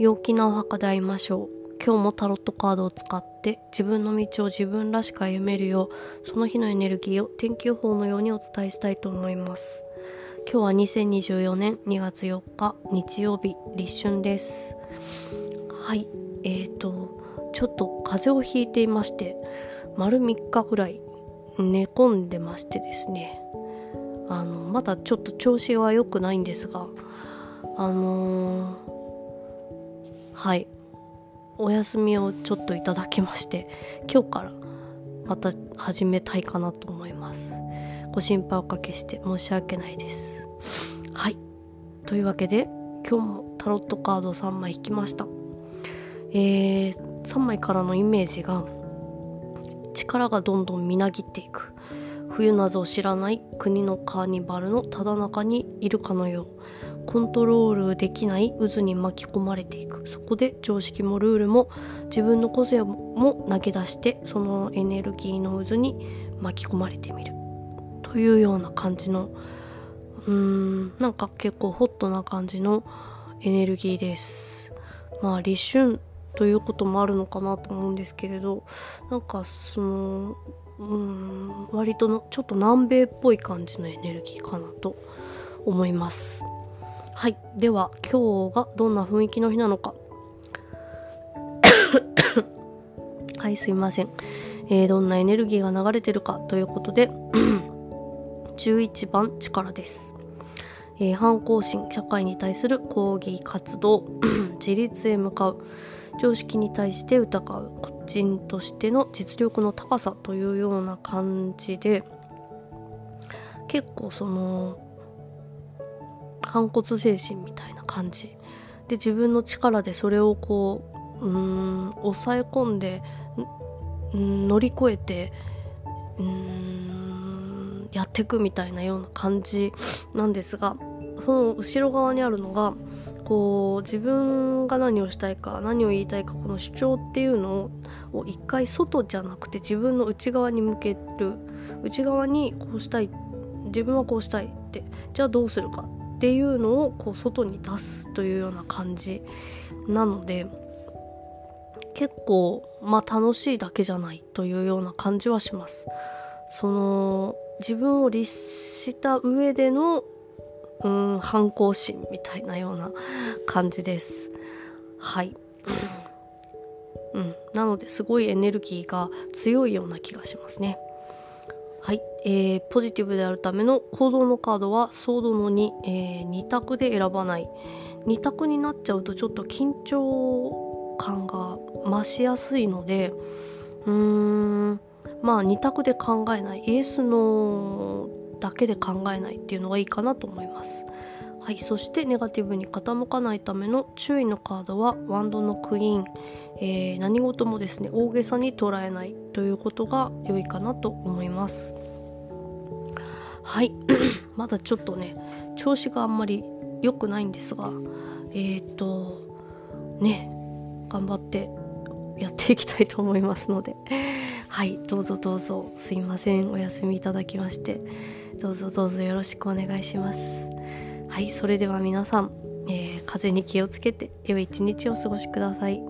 陽気なお墓で会いましょう。今日もタロットカードを使って自分の道を自分らしく歩めるようその日のエネルギーを天気予報のようにお伝えしたいと思います。今日は2024年2月4日日曜日立春です。はいえーとちょっと風邪をひいていまして丸3日ぐらい寝込んでましてですね。あのまだちょっと調子は良くないんですがあのー、はい。お休みをちょっといただきまして今日からまた始めたいかなと思います。ご心配おかけして申し訳ないです。はい。というわけで今日もタロットカード3枚引きました。えー、3枚からのイメージが力がどんどんみなぎっていく。冬謎を知らない国のカーニバルのただ中にいるかのよう。コントロールできない渦に巻き込まれていく。そこで常識もルールも自分の個性も投げ出してそのエネルギーの渦に巻き込まれてみる。というような感じのうーんなんか結構ホットな感じのエネルギーです。まあ立春ということもあるのかなと思うんですけれどなんかそのうん割とのちょっと南米っぽい感じのエネルギーかなと思います。はい。では今日がどんな雰囲気の日なのか。はいすいません、えー、どんなエネルギーが流れてるかということで 11番力です、えー、反抗心社会に対する抗議活動 自立へ向かう。常識に対して疑う。個人としての実力の高さというような感じで結構その反骨精神みたいな感じ。で自分の力でそれをこううん抑え込んで乗り越えてうんやっていくみたいなような感じなんですがその後ろ側にあるのがこう自分が何をしたいか何を言いたいかこの主張っていうのを一回外じゃなくて自分の内側に向ける。内側にこうしたい。自分はこうしたいって。じゃあどうするか。っていうのをこう外に出すというような感じなので結構まあ楽しいだけじゃないというような感じはします。その自分を律した上でのうん反抗心みたいなような感じです。はい。うん、なのですごいエネルギーが強いような気がしますね。はい、えー、ポジティブであるための行動のカードはソードの2、えー、2択で選ばない。2択になっちゃうとちょっと緊張感が増しやすいのでうーん。まあ2択で考えない。イエスノーだけで考えないっていうのがいいかなと思います。はい、そしてネガティブに傾かないための注意のカードはワンドのクイーン、えー、何事もですね大げさに捉えないということが良いかなと思います。はい。まだちょっとね調子があんまり良くないんですがえっ、ー、とね頑張ってやっていきたいと思いますので。はいどうぞどうぞ。すいません。お休みいただきまして。どうぞどうぞよろしくお願いします。はいそれでは皆さん、えー、風邪に気をつけて良い一日をお過ごしください。